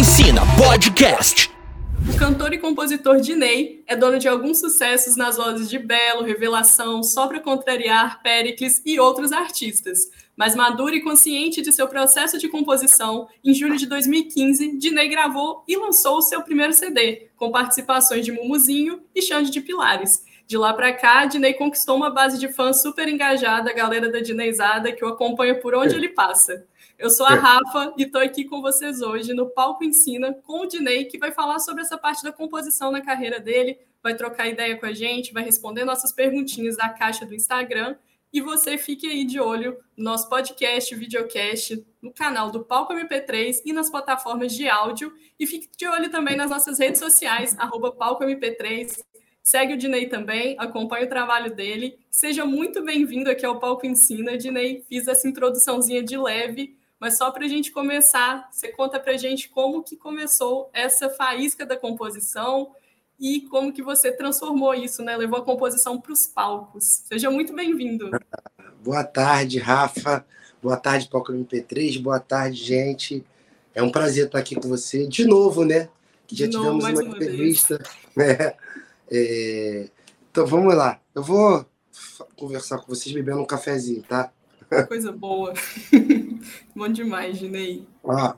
Ensina Podcast. O cantor e compositor Dinei é dono de alguns sucessos nas vozes de Belo, Revelação, Só Pra Contrariar, Péricles e outros artistas. Mas maduro e consciente de seu processo de composição, em julho de 2015, Dinei gravou e lançou o seu primeiro CD, com participações de Mumuzinho e Xande de Pilares. De lá para cá, Dinei conquistou uma base de fãs super engajada, a galera da Dineizada, que o acompanha por onde é. ele passa. Eu sou a é. Rafa e estou aqui com vocês hoje no Palco Ensina com o Dinei, que vai falar sobre essa parte da composição na carreira dele, vai trocar ideia com a gente, vai responder nossas perguntinhas da caixa do Instagram. E você fique aí de olho no nosso podcast, videocast, no canal do Palco MP3 e nas plataformas de áudio. E fique de olho também nas nossas redes sociais, arroba Palco MP3. Segue o Dinei também, acompanhe o trabalho dele. Seja muito bem-vindo aqui ao Palco Ensina. Dinei, fiz essa introduçãozinha de leve, mas só para a gente começar, você conta para a gente como que começou essa faísca da composição e como que você transformou isso, né? Levou a composição para os palcos. Seja muito bem-vindo. Boa tarde, Rafa. Boa tarde, Palco MP3. Boa tarde, gente. É um prazer estar aqui com você de novo, né? De Já novo, tivemos uma, uma entrevista. Né? É... Então vamos lá. Eu vou conversar com vocês bebendo um cafezinho, tá? Coisa boa. Bom demais, Ginei. Ah,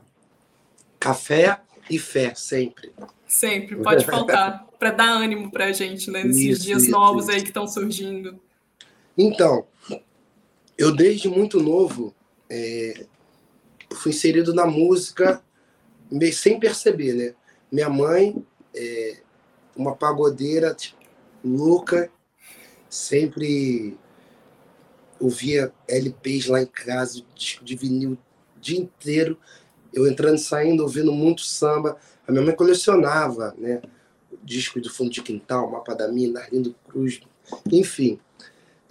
café e fé, sempre. Sempre, pode faltar, para dar ânimo para a gente, né? Nesses isso, dias isso, novos isso. aí que estão surgindo. Então, eu desde muito novo é, fui inserido na música sem perceber, né? Minha mãe, é, uma pagodeira tipo, louca, sempre ouvia LPs lá em casa, disco de vinil o dia inteiro, eu entrando e saindo, ouvindo muito samba. A minha mãe colecionava, né? Disco do fundo de quintal, Mapa da Mina, Arlindo Cruz, enfim.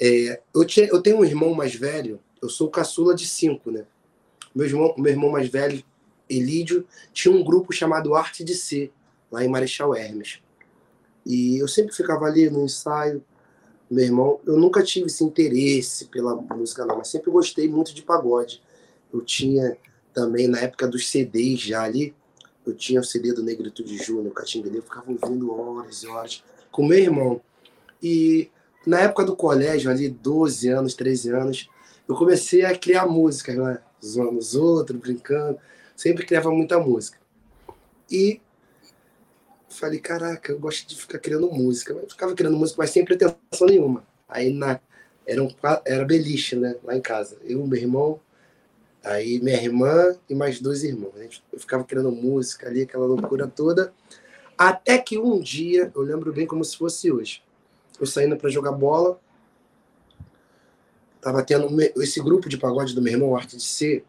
É, eu, tinha, eu tenho um irmão mais velho, eu sou caçula de cinco, né? Meu irmão, meu irmão mais velho, Elídio, tinha um grupo chamado Arte de Ser, lá em Marechal Hermes. E eu sempre ficava ali no ensaio, meu irmão, eu nunca tive esse interesse pela música, não, mas sempre gostei muito de pagode. Eu tinha também, na época dos CDs já ali, eu tinha o CD do Negritude Júnior, Catinguele, eu ficava ouvindo horas e horas com meu irmão. E na época do colégio, ali, 12 anos, 13 anos, eu comecei a criar música, né? zoando os outros, brincando, sempre criava muita música. E falei, caraca, eu gosto de ficar criando música. Eu ficava criando música, mas sem pretensão nenhuma. Aí na, era, um, era beliche, né? Lá em casa. Eu, meu irmão, aí minha irmã e mais dois irmãos. Eu ficava criando música ali, aquela loucura toda. Até que um dia, eu lembro bem como se fosse hoje. Eu saindo para jogar bola, tava tendo esse grupo de pagode do meu irmão, Arte de Ser,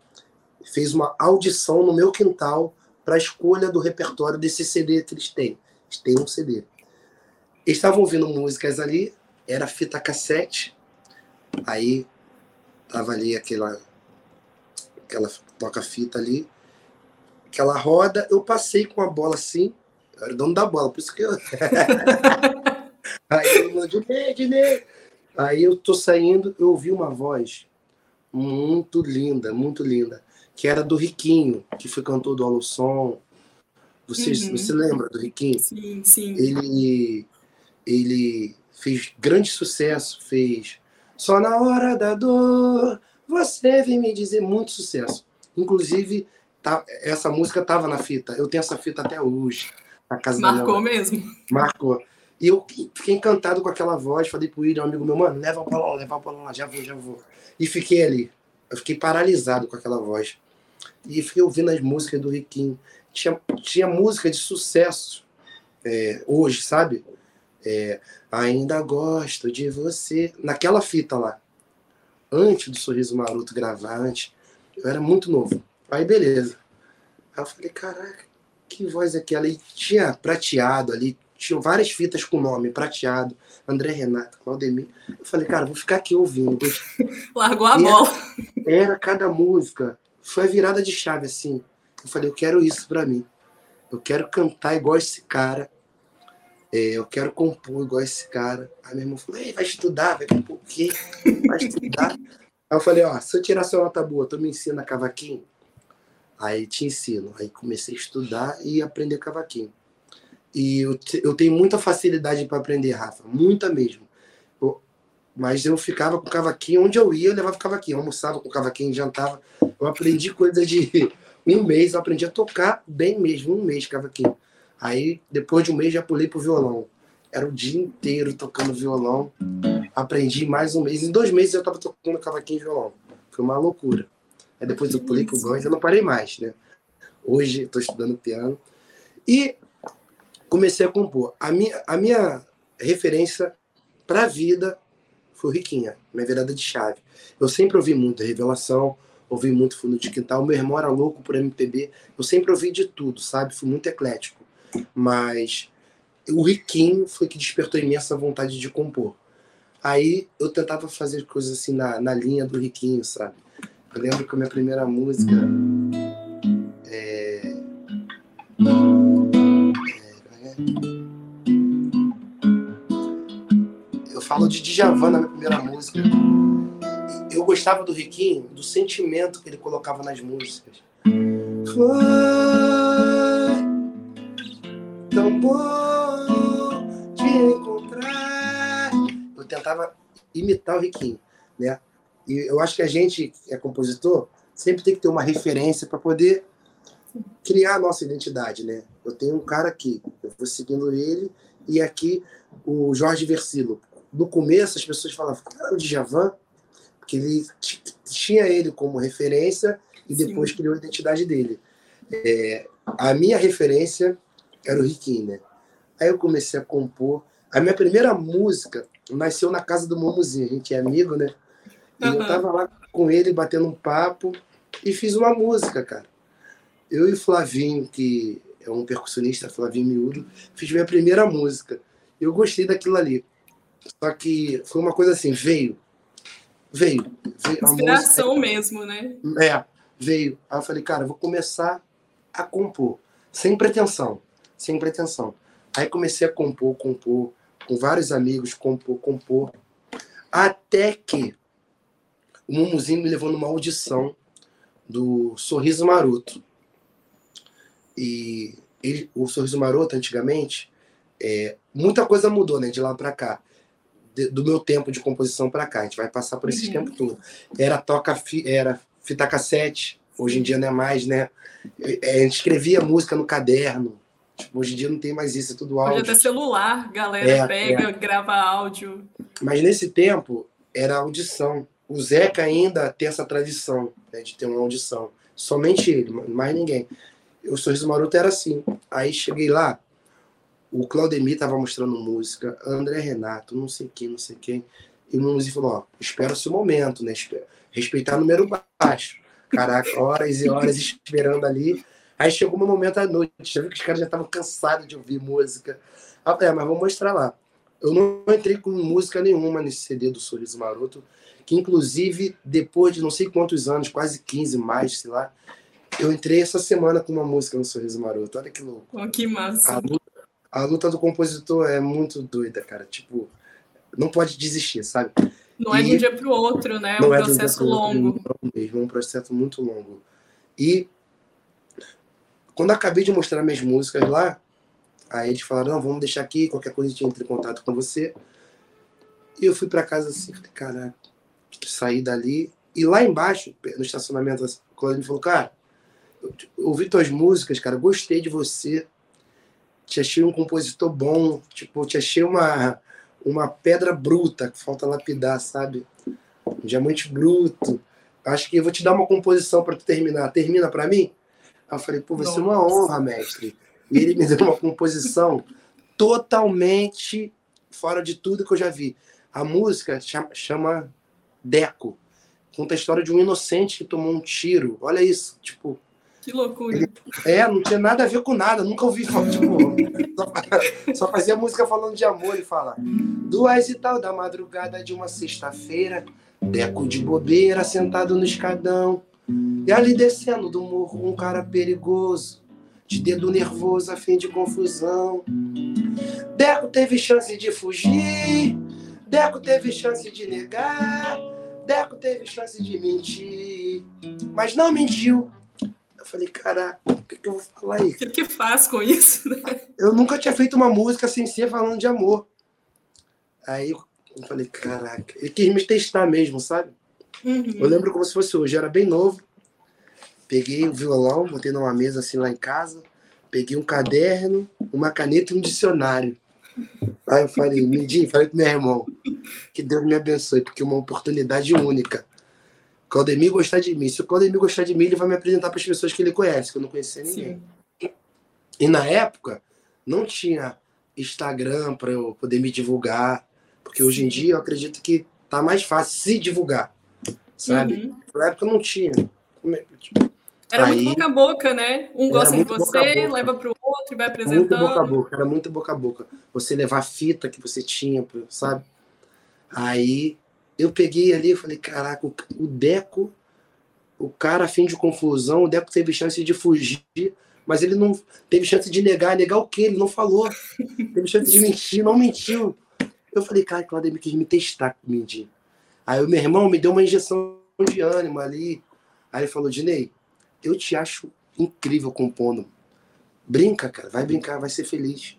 fez uma audição no meu quintal para a escolha do repertório desse CD que eles têm. Eles têm um CD. Estavam ouvindo músicas ali, era fita cassete, aí tava ali aquela, aquela toca-fita ali, aquela roda, eu passei com a bola assim, eu era dono da bola, por isso que eu. aí eu Dinei. Aí eu tô saindo, eu ouvi uma voz muito linda, muito linda que era do Riquinho, que foi cantor do Alusson. Você, uhum. você lembra do Riquinho? Sim, sim. Ele, ele fez grande sucesso, fez Só na hora da dor, você vem me dizer muito sucesso. Inclusive, tá, essa música estava na fita. Eu tenho essa fita até hoje. Na casa Marcou mesmo? Marcou. E eu fiquei encantado com aquela voz. Falei pro William, um amigo meu, mano, leva pra lá, leva pra lá, já vou, já vou. E fiquei ali. Eu fiquei paralisado com aquela voz. E fiquei ouvindo as músicas do Riquinho. Tinha, tinha música de sucesso é, hoje, sabe? É, Ainda gosto de você. Naquela fita lá. Antes do Sorriso Maroto gravar, antes, eu era muito novo. Aí, beleza. Aí eu falei, caraca, que voz é aquela? E tinha prateado ali, tinha várias fitas com nome, prateado, André Renato, Claudemir. Eu falei, cara, vou ficar aqui ouvindo. Largou a bola. Era, era, cada música. Foi a virada de chave, assim. Eu falei, eu quero isso para mim. Eu quero cantar igual esse cara. É, eu quero compor igual esse cara. Aí meu irmão falou, Ei, vai estudar, vai compor o quê? Vai estudar. Aí eu falei, ó, se eu tirar sua nota boa, tu me ensina cavaquinho? Aí te ensino. Aí comecei a estudar e aprender cavaquinho. E eu, eu tenho muita facilidade para aprender, Rafa, muita mesmo. Eu, mas eu ficava com cavaquinho, onde eu ia, eu levava cavaquinho. Eu almoçava com cavaquinho, jantava. Eu aprendi coisa de um mês, eu aprendi a tocar bem mesmo, um mês cavaquinho. Aí, depois de um mês, já pulei pro violão. Era o dia inteiro tocando violão. Aprendi mais um mês. Em dois meses eu estava tocando cavaquinho e violão. Foi uma loucura. Aí depois eu pulei pro banjo, eu não parei mais, né? Hoje estou estudando piano. E comecei a compor. A minha, a minha referência para a vida foi Riquinha, minha virada de chave. Eu sempre ouvi muito Revelação, ouvi muito Fundo de Quintal. Meu irmão era louco por MPB. Eu sempre ouvi de tudo, sabe? Fui muito eclético. Mas o Riquinho foi que despertou em mim essa vontade de compor. Aí eu tentava fazer coisas assim na, na linha do Riquinho, sabe? Eu lembro que a minha primeira música. Eu falo de Djavan na minha primeira música. Eu gostava do Riquinho, do sentimento que ele colocava nas músicas. Foi tão bom te encontrar. Eu tentava imitar o Riquinho, né? E eu acho que a gente, que é compositor, sempre tem que ter uma referência para poder criar a nossa identidade, né? Eu tenho um cara aqui, eu vou seguindo ele, e aqui o Jorge Versilo. No começo as pessoas falavam, cara, o Djavan, porque ele tinha ele como referência e depois Sim. criou a identidade dele. É, a minha referência era o Riquinho, né? Aí eu comecei a compor. A minha primeira música nasceu na casa do Momuzinho, a gente é amigo, né? E eu tava lá com ele batendo um papo e fiz uma música, cara. Eu e o Flavinho, que é um percussionista, Flavinho Miúdo, fiz minha primeira música. Eu gostei daquilo ali. Só que foi uma coisa assim, veio. Veio. veio Inspiração música, mesmo, né? É, veio. Aí eu falei, cara, eu vou começar a compor, sem pretensão sem pretensão. Aí comecei a compor, compor, com vários amigos, compor, compor. Até que o Mumuzinho me levou numa audição do Sorriso Maroto. E ele, o Sorriso Maroto, antigamente, é, muita coisa mudou né, de lá para cá. De, do meu tempo de composição para cá. A gente vai passar por esse uhum. tempo todo. Era toca, era fita cassete, hoje em dia não é mais, né? É, a gente escrevia música no caderno, Tipo, hoje em dia não tem mais isso, é tudo áudio. Hoje até celular, galera é, pega, é. grava áudio. Mas nesse tempo era audição. O Zeca ainda tem essa tradição né, de ter uma audição. Somente ele, mais ninguém. O Sorriso Maroto era assim. Aí cheguei lá, o Claudemir tava mostrando música, André Renato, não sei quem, não sei quem. E o músico falou, ó, espera o seu momento, né? Respeitar o número baixo. Caraca, horas e horas esperando ali. Aí chegou um momento à noite, já vi que os caras já estavam cansados de ouvir música. Ah, é, mas vou mostrar lá. Eu não entrei com música nenhuma nesse CD do Sorriso Maroto, que inclusive depois de não sei quantos anos, quase 15 mais, sei lá, eu entrei essa semana com uma música no Sorriso Maroto. Olha que louco. Oh, que massa. A luta, a luta, do compositor é muito doida, cara. Tipo, não pode desistir, sabe? Não e é de um dia para o outro, né? É um processo longo. Outro, mesmo, é um processo muito longo. E quando acabei de mostrar minhas músicas lá, aí eles falaram, não, vamos deixar aqui, qualquer coisa a gente entra em contato com você. E eu fui para casa assim, falei, caraca, saí dali. E lá embaixo, no estacionamento, o Claudinho falou, cara, ouvi tuas músicas, cara, gostei de você. Te achei um compositor bom, tipo, te achei uma, uma pedra bruta, que falta lapidar, sabe? Um diamante bruto. Acho que eu vou te dar uma composição para tu terminar. Termina para mim? Aí eu falei, pô, vai ser uma honra, mestre. E ele me deu uma composição totalmente fora de tudo que eu já vi. A música chama Deco. Conta a história de um inocente que tomou um tiro. Olha isso, tipo. Que loucura. É, não tinha nada a ver com nada. Nunca ouvi falar, tipo, só, só fazia música falando de amor. e fala: Duas e tal da madrugada de uma sexta-feira, Deco de bobeira, sentado no escadão. E ali descendo do morro um cara perigoso, de dedo nervoso a fim de confusão. Deco teve chance de fugir, Deco teve chance de negar, Deco teve chance de mentir, mas não mentiu. Eu falei, caraca, o que, que eu vou falar aí? O que, que faz com isso? Né? Eu nunca tinha feito uma música sem ser falando de amor. Aí eu falei, caraca, ele quis me testar mesmo, sabe? Uhum. Eu lembro como se fosse hoje, eu era bem novo. Peguei o violão, botei numa mesa assim lá em casa, peguei um caderno, uma caneta e um dicionário. Aí eu falei, Mindinho, falei pro meu irmão, que Deus me abençoe, porque é uma oportunidade única. Claudemir gostar de mim. Se o Claudemir gostar de mim, ele vai me apresentar para as pessoas que ele conhece, que eu não conhecia ninguém. Sim. E na época, não tinha Instagram para eu poder me divulgar, porque Sim. hoje em dia eu acredito que tá mais fácil se divulgar, sabe? Uhum. Na época não tinha. É, era Aí, muito boca a boca, né? Um gosta de você, leva para o outro e vai apresentando. Muito boca a boca, era muito boca a boca. Você levar a fita que você tinha, sabe? Aí eu peguei ali e falei, caraca, o Deco, o cara fim de confusão, o Deco teve chance de fugir, mas ele não teve chance de negar. Negar o quê? Ele não falou. teve chance de mentir, não mentiu. Eu falei, cara, Claudemir quis me testar mentir. Aí o meu irmão me deu uma injeção de ânimo ali. Aí ele falou, Dinei, eu te acho incrível compondo. Brinca, cara, vai brincar, vai ser feliz.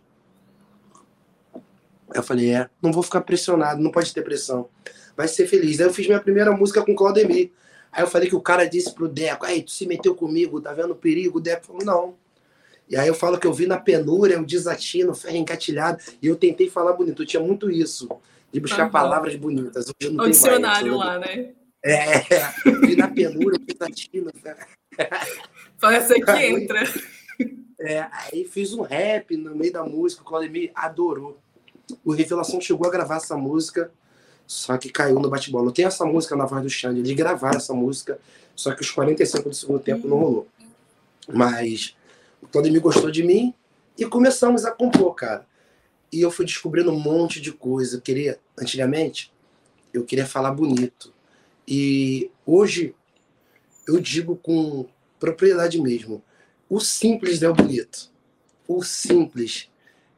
Eu falei, é, não vou ficar pressionado, não pode ter pressão. Vai ser feliz. Aí eu fiz minha primeira música com o Claudemir. Aí eu falei que o cara disse pro Deco, aí tu se meteu comigo, tá vendo o perigo? O Deco falou, não. E aí eu falo que eu vi na penúria, o desatino, ferro encatilhado, e eu tentei falar bonito. Eu tinha muito isso, de buscar uhum. palavras bonitas. Hoje não o dicionário mais, lá, né? É, vi na penúria, o desatino, Parece que entra. É, aí fiz um rap no meio da música, o Claudemir adorou. O Revelação chegou a gravar essa música, só que caiu no bate-bola. Tenho essa música na voz do Xande, de gravar essa música, só que os 45 do segundo tempo não rolou. Mas o Claudemir gostou de mim e começamos a compor, cara. E eu fui descobrindo um monte de coisa. Eu queria, antigamente, eu queria falar bonito. E hoje eu digo com propriedade mesmo, o simples é o bonito. O simples.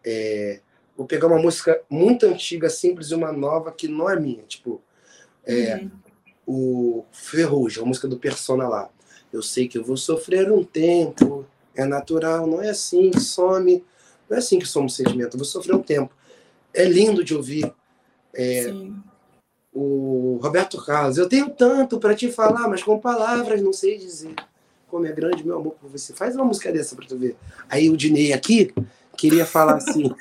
É... Vou pegar uma música muito antiga, simples, e uma nova que não é minha. Tipo, é, uhum. o Ferrugem, a música do Persona lá. Eu sei que eu vou sofrer um tempo, é natural, não é assim que some, não é assim que somos sentimento, eu vou sofrer um tempo. É lindo de ouvir. É, o Roberto Carlos, eu tenho tanto para te falar, mas com palavras não sei dizer. Como é grande meu amor por você. Faz uma música dessa para tu ver. Aí o Dinei aqui queria falar assim.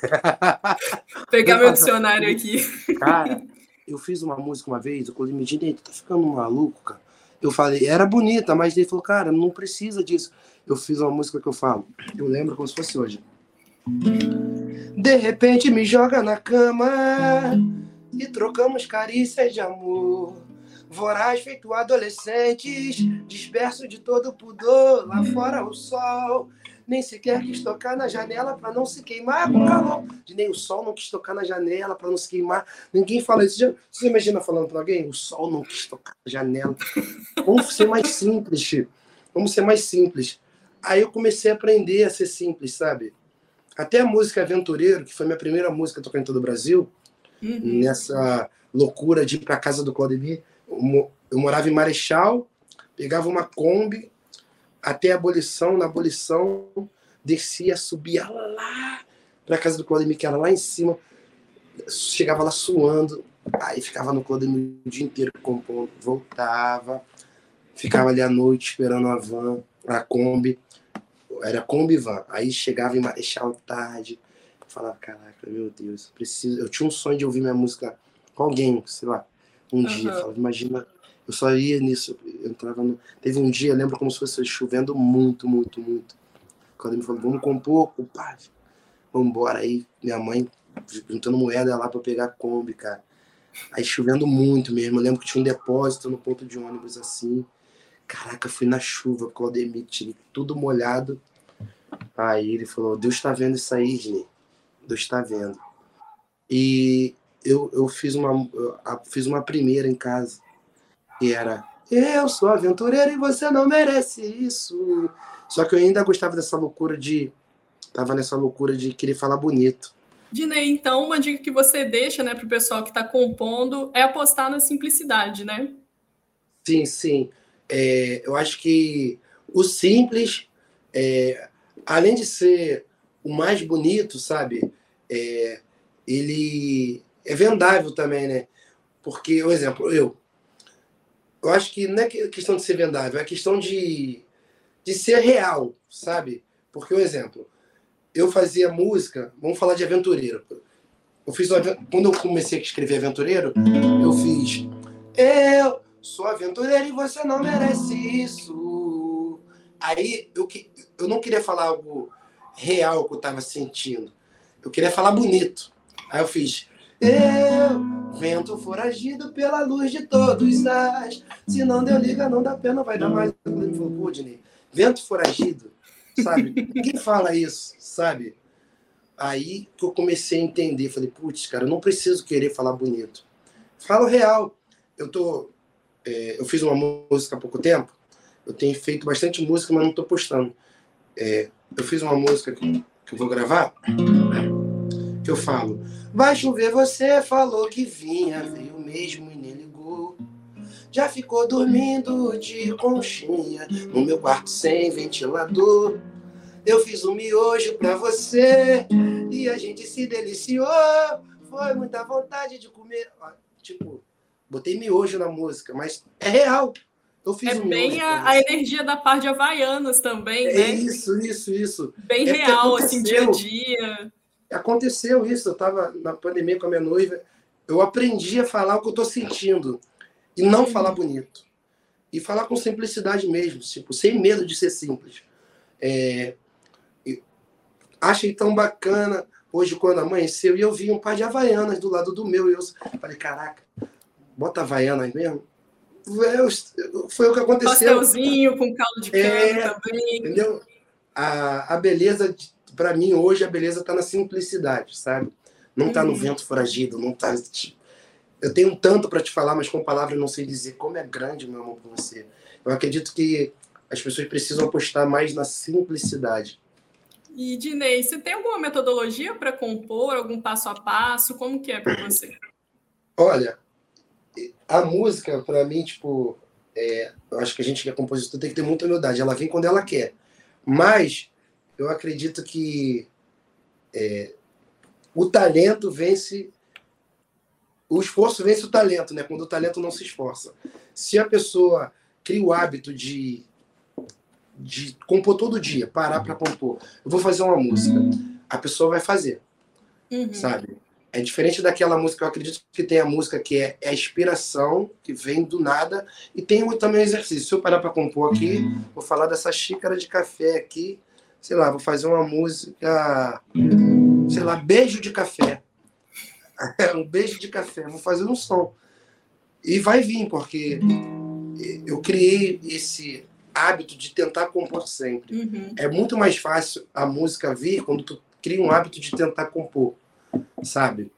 Pegar meu dicionário aqui. Cara, eu fiz uma música uma vez, eu falei, Dinei, tu tá ficando maluco, cara. Eu falei, era bonita, mas ele falou, cara, não precisa disso. Eu fiz uma música que eu falo, eu lembro como se fosse hoje. De repente me joga na cama e trocamos carícias de amor. Voraz feito adolescentes, disperso de todo pudor, lá fora o sol. Nem sequer quis tocar na janela para não se queimar com calor. De nem o sol não quis tocar na janela para não se queimar. Ninguém fala isso. Você imagina falando para alguém? O sol não quis tocar na janela. Vamos ser mais simples, Chico. Vamos ser mais simples. Aí eu comecei a aprender a ser simples, sabe? Até a música Aventureiro, que foi minha primeira música tocando em todo o Brasil, uhum. nessa loucura de ir para casa do Claudemir. Eu morava em Marechal, pegava uma Kombi até a abolição, na abolição descia, subia lá para casa do Claudemir, que era lá em cima, chegava lá suando, aí ficava no Claudemir o dia inteiro compondo, voltava, ficava ali à noite esperando a van, a Kombi, era Kombi van, aí chegava em Marechal tarde, falava, caraca, meu Deus, preciso. Eu tinha um sonho de ouvir minha música com alguém, sei lá, um uhum. dia. Falava, imagina, eu só ia nisso, entrava no... Teve um dia, lembro como se fosse chovendo muito, muito, muito. Quando ele me falou, vamos compor, pai, vamos embora. Aí minha mãe juntando moeda lá para pegar a Kombi, cara. Aí chovendo muito mesmo. Eu lembro que tinha um depósito no ponto de ônibus assim. Caraca, fui na chuva, Claudemir, tudo molhado. Aí ele falou: Deus tá vendo isso aí, Gini do Está Vendo. E eu, eu fiz, uma, eu fiz uma primeira em casa, e era Eu sou aventureiro e você não merece isso. Só que eu ainda gostava dessa loucura de. Tava nessa loucura de querer falar bonito. Dinei, então, uma dica que você deixa né, para o pessoal que está compondo é apostar na simplicidade, né? Sim, sim. É, eu acho que o simples, é, além de ser o mais bonito, sabe? É, ele é vendável também, né? Porque, por exemplo, eu. Eu acho que não é questão de ser vendável, é questão de, de ser real, sabe? Porque, por exemplo, eu fazia música, vamos falar de aventureiro. Eu fiz quando eu comecei a escrever aventureiro, eu fiz eu sou aventureiro e você não merece isso. Aí eu, eu não queria falar algo real que eu estava sentindo. Eu queria falar bonito. Aí eu fiz eu, vento foragido pela luz de todos as. Se não deu liga, não dá não vai dar mais. Vento foragido, sabe? Quem fala isso, sabe? Aí que eu comecei a entender, falei, putz, cara, eu não preciso querer falar bonito. Falo real eu tô. É, eu fiz uma música há pouco tempo. Eu tenho feito bastante música, mas não estou postando. É, eu fiz uma música que, que eu vou gravar, que eu falo. Vai chover, você falou que vinha, veio mesmo e nem ligou. Já ficou dormindo de conchinha no meu quarto sem ventilador. Eu fiz um miojo pra você e a gente se deliciou. Foi muita vontade de comer. Tipo, Botei miojo na música, mas é real. Eu fiz é um bem a, a, energia da parte de Havaianas também, é né? Isso, isso, isso. Bem é real, assim, dia a dia. Aconteceu isso. Eu estava na pandemia com a minha noiva. Eu aprendi a falar o que eu estou sentindo. E não falar bonito. E falar com simplicidade mesmo, tipo, sem medo de ser simples. É, achei tão bacana hoje quando amanheceu e eu vi um par de Havaianas do lado do meu. E eu falei, caraca, bota Havaianas mesmo. Foi o que aconteceu. Pastelzinho com caldo de é, cana também. Entendeu? A, a beleza, para mim, hoje, a beleza está na simplicidade, sabe? Não está uhum. no vento foragido, não está. Eu tenho tanto para te falar, mas com palavras não sei dizer como é grande meu amor por você. Eu acredito que as pessoas precisam apostar mais na simplicidade. E, Dinei, você tem alguma metodologia para compor, algum passo a passo? Como que é para você? Olha, a música, para mim, tipo, é, eu acho que a gente que é compositor tem que ter muita humildade. Ela vem quando ela quer. Mas eu acredito que é, o talento vence. O esforço vence o talento, né? Quando o talento não se esforça. Se a pessoa cria o hábito de, de compor todo dia, parar para compor, eu vou fazer uma música, a pessoa vai fazer, uhum. sabe? É diferente daquela música, eu acredito que tem a música que é, é a inspiração, que vem do nada, e tem também o exercício. Se eu parar para compor aqui, uhum. vou falar dessa xícara de café aqui, sei lá, vou fazer uma música, sei lá, beijo de café. um beijo de café, vou fazer um som. E vai vir, porque eu criei esse hábito de tentar compor sempre. Uhum. É muito mais fácil a música vir quando tu cria um hábito de tentar compor sabe?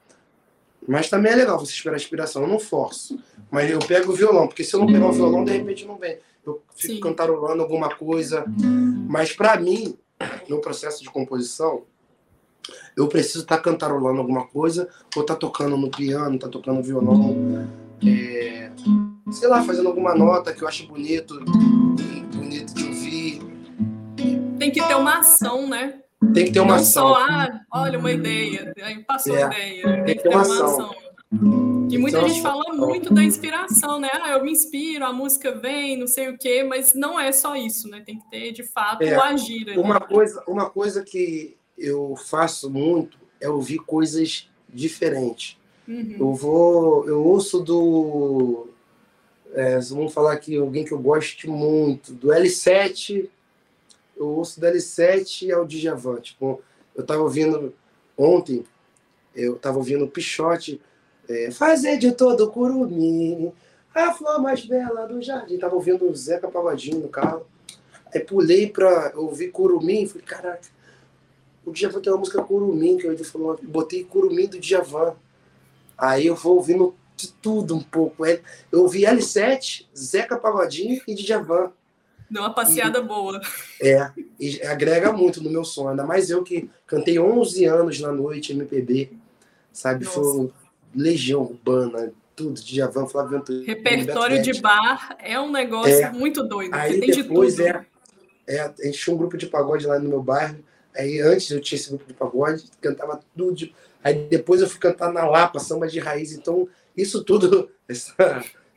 Mas também é legal você esperar a inspiração. Eu não forço. Mas eu pego o violão, porque se eu não pegar o violão, de repente não vem. Eu fico Sim. cantarolando alguma coisa. Mas para mim, no processo de composição, eu preciso estar tá cantarolando alguma coisa, ou estar tá tocando no piano, estar tá tocando violão. É, sei lá, fazendo alguma nota que eu acho bonito, bonito de ouvir. Tem que ter uma ação, né? Tem que ter uma Não ação. Só, ah, olha, uma ideia, aí passou é, a ideia. Tem, tem que ter uma ação. ação. E muita então, gente fala muito da inspiração, né? Ah, eu me inspiro, a música vem, não sei o quê, mas não é só isso, né? Tem que ter, de fato, é, o agir. Uma coisa, uma coisa que eu faço muito é ouvir coisas diferentes. Uhum. Eu vou, eu ouço do, é, vamos falar aqui, alguém que eu gosto muito, do L7 eu ouço da L7 ao Djavan. Tipo, eu estava ouvindo ontem, eu estava ouvindo o Pichote, é, fazer de todo curumim, a flor mais bela do jardim. Tava ouvindo o Zeca Pagodinho no carro. Aí pulei para ouvir Curumim, falei, caraca, o Djavan tem uma música Curumim, que eu falou, botei Curumim do Djavan. Aí eu vou ouvindo de tudo um pouco. Eu ouvi L7, Zeca Pagodinho e Djavan. Deu uma passeada e, boa. É, e agrega muito no meu som. Ainda mais eu que cantei 11 anos na noite MPB, sabe? Nossa. Foi Legião Urbana, tudo, Djavan, Flávio Ventura. Repertório de bar é um negócio é, muito doido. Aí depois de é É, a gente tinha um grupo de pagode lá no meu bairro. Aí antes eu tinha esse grupo de pagode, cantava tudo. De... Aí depois eu fui cantar na Lapa, samba de raiz. Então, isso tudo essa,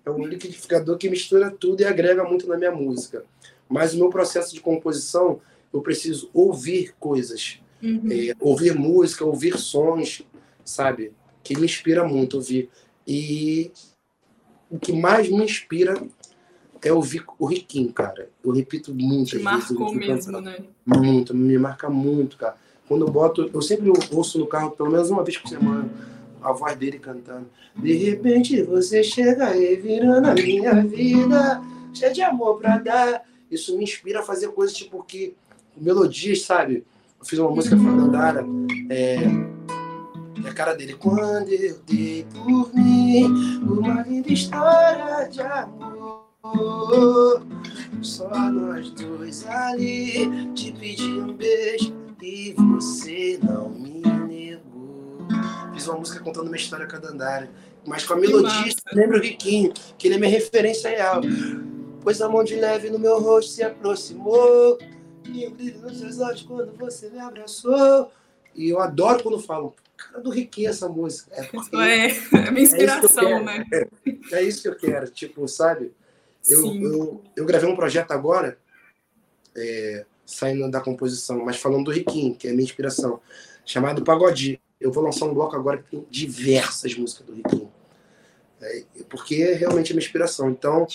é um liquidificador que mistura tudo e agrega muito na minha música. Mas o meu processo de composição, eu preciso ouvir coisas. Uhum. É, ouvir música, ouvir sons, sabe? Que me inspira muito ouvir. E o que mais me inspira é ouvir o Riquinho, cara. Eu repito muito. Te marcou mesmo, né? Muito, me marca muito, cara. Quando eu boto, eu sempre ouço no carro pelo menos uma vez por semana a voz dele cantando. De repente você chega aí virando a minha vida, cheia de amor pra dar. Isso me inspira a fazer coisas tipo que melodias, sabe? Eu fiz uma música Fernandara, é, é a cara dele. Quando eu dei por mim, uma linda história de amor. Só nós dois ali, te pedi um beijo e você não me negou. Fiz uma música contando uma história com a Dandara, mas com a melodia, lembra o Riquinho, que ele é minha referência real. Pois a mão de leve no meu rosto se aproximou, e o brilho nos seus olhos quando você me abraçou. E eu adoro quando falam, cara do Riquinho essa música. É, é, é minha inspiração, é né? É, é, isso que eu quero, tipo, sabe? Eu, eu, eu, gravei um projeto agora, é, saindo da composição, mas falando do Riquinho, que é a minha inspiração, chamado Pagodi. Eu vou lançar um bloco agora que tem diversas músicas do Riquinho. É, porque é realmente a minha inspiração. Então,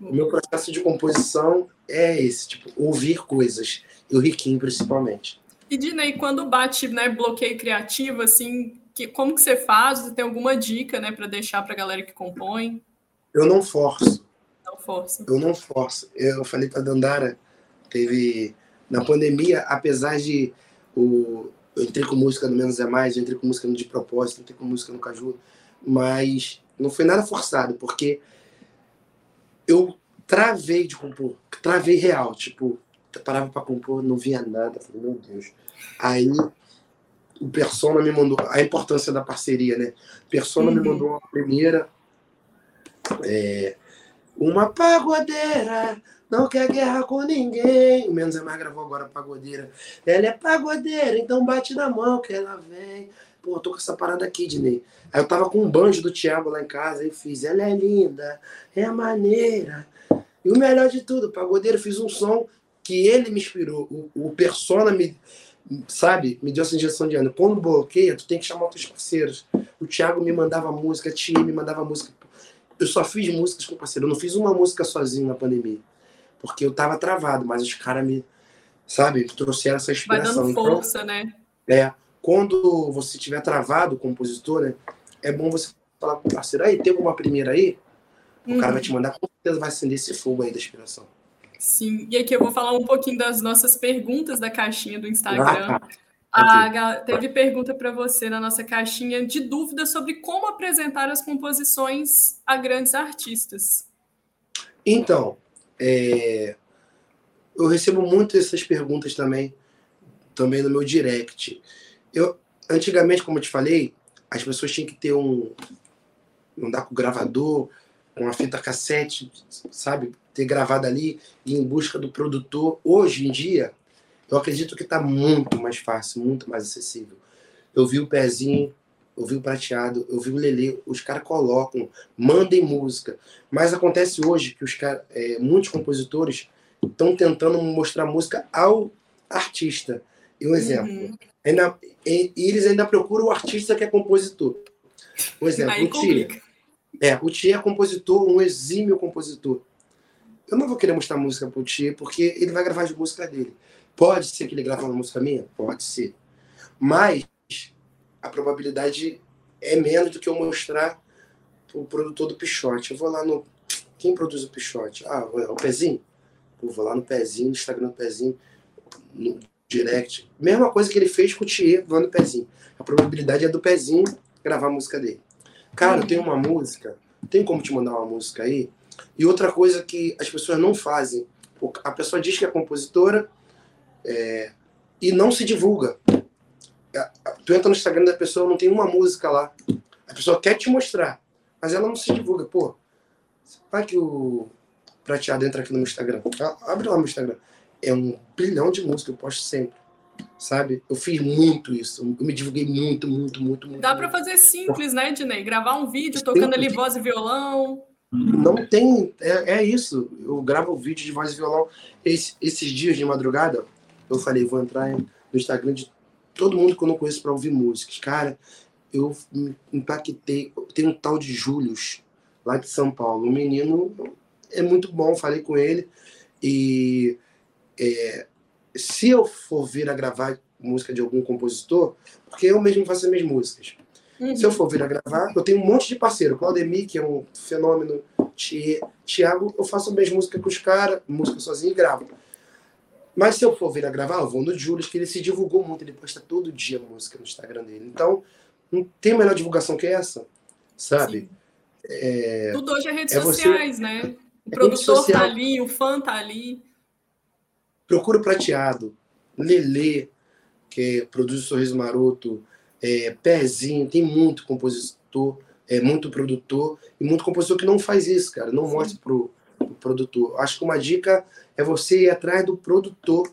o meu processo de composição é esse, tipo, ouvir coisas. E o Riquinho, principalmente. E, Dinei, quando bate né, bloqueio criativo, assim, que, como que você faz? Você tem alguma dica, né, para deixar para a galera que compõe? Eu não forço. Não forço. Eu não forço. Eu falei para Dandara, teve na pandemia, apesar de o, eu entrei com música no Menos é Mais, eu entrei com música no De Propósito, entrei com música no Caju, mas não foi nada forçado, porque eu travei de compor, travei real, tipo, parava para compor, não via nada, falei, meu Deus. Aí o Persona me mandou, a importância da parceria, né? Persona uhum. me mandou uma primeira, é, uma pagodeira não quer guerra com ninguém. O Menos é Mais gravou agora Pagodeira. Ela é pagodeira, então bate na mão que ela vem. Pô, eu tô com essa parada aqui, Dinei. Aí eu tava com um banjo do Thiago lá em casa, e fiz, ela é linda, é maneira. E o melhor de tudo, Pagodeira, fiz um som que ele me inspirou. O, o Persona me, sabe, me deu essa injeção de ano. Quando bloqueia, tu tem que chamar outros parceiros. O Thiago me mandava música, a Tia me mandava música. Eu só fiz músicas com parceiro. Eu não fiz uma música sozinho na pandemia porque eu tava travado, mas os caras me, sabe, trouxeram essa inspiração. Vai dando então, força, então, né? É, quando você estiver travado, compositor, né, é bom você falar com o parceiro, aí, tem alguma primeira aí? O cara vai te uhum. mandar, com certeza vai acender esse fogo aí da inspiração. Sim, e aqui eu vou falar um pouquinho das nossas perguntas da caixinha do Instagram. Ah, tá. teve pergunta para você na nossa caixinha de dúvidas sobre como apresentar as composições a grandes artistas. Então, é, eu recebo muito essas perguntas também, também no meu direct. Eu, antigamente, como eu te falei, as pessoas tinham que ter um, um com gravador, uma fita cassete, sabe? Ter gravado ali e em busca do produtor. Hoje em dia, eu acredito que está muito mais fácil, muito mais acessível. Eu vi o pezinho, eu vi o prateado, eu vi o Lele, os caras colocam, mandem música. Mas acontece hoje que os cara, é, muitos compositores estão tentando mostrar música ao artista. E um exemplo, uhum. ainda, e, e, eles ainda procuram o artista que é compositor. Um exemplo, o Tia. É, o Tia é compositor, um exímio compositor. Eu não vou querer mostrar música pro Tia, porque ele vai gravar as músicas dele. Pode ser que ele grave uma música minha? Pode ser. Mas a probabilidade é menos do que eu mostrar o produtor do Pichote. Eu vou lá no. Quem produz o Pichote? Ah, é o Pezinho? Eu vou lá no Pezinho, no Instagram do Pezinho, no direct. Mesma coisa que ele fez com o Thier, vou no Pezinho. A probabilidade é do Pezinho gravar a música dele. Cara, tem uma música, tem como te mandar uma música aí? E outra coisa que as pessoas não fazem. A pessoa diz que é compositora é, e não se divulga tu entra no Instagram da pessoa, não tem uma música lá. A pessoa quer te mostrar, mas ela não se divulga. Pô, vai que o prateado entra aqui no meu Instagram. Abre lá meu Instagram. é um bilhão de músicas, eu posto sempre. Sabe? Eu fiz muito isso. Eu me divulguei muito, muito, muito, muito. Dá para fazer simples, né, Dinei? Gravar um vídeo tocando ali voz e violão. Não tem. É, é isso. Eu gravo vídeo de voz e violão. Esse, esses dias de madrugada, eu falei, vou entrar no Instagram de todo mundo que eu não conheço para ouvir músicas. Cara, eu me impactei. Tem um tal de Július, lá de São Paulo. O menino é muito bom, falei com ele. E é, se eu for vir a gravar música de algum compositor, porque eu mesmo faço as minhas músicas. Uhum. Se eu for vir a gravar, eu tenho um monte de parceiro. Claudemir, que é um fenômeno. Tiago, eu faço minhas músicas com os caras, música sozinho e gravo. Mas se eu for vir a gravar, eu vou no Julius, que ele se divulgou muito, ele posta todo dia música no Instagram dele. Então, não tem melhor divulgação que essa, sabe? É, Tudo hoje é redes é sociais, você... né? O é produtor tá ali, o fã tá ali. Procura o Prateado, Lelê, que produz o Sorriso Maroto, é, Pezinho, tem muito compositor, é, muito produtor e muito compositor que não faz isso, cara, não mostra pro, pro produtor. Acho que uma dica é você ir atrás do produtor,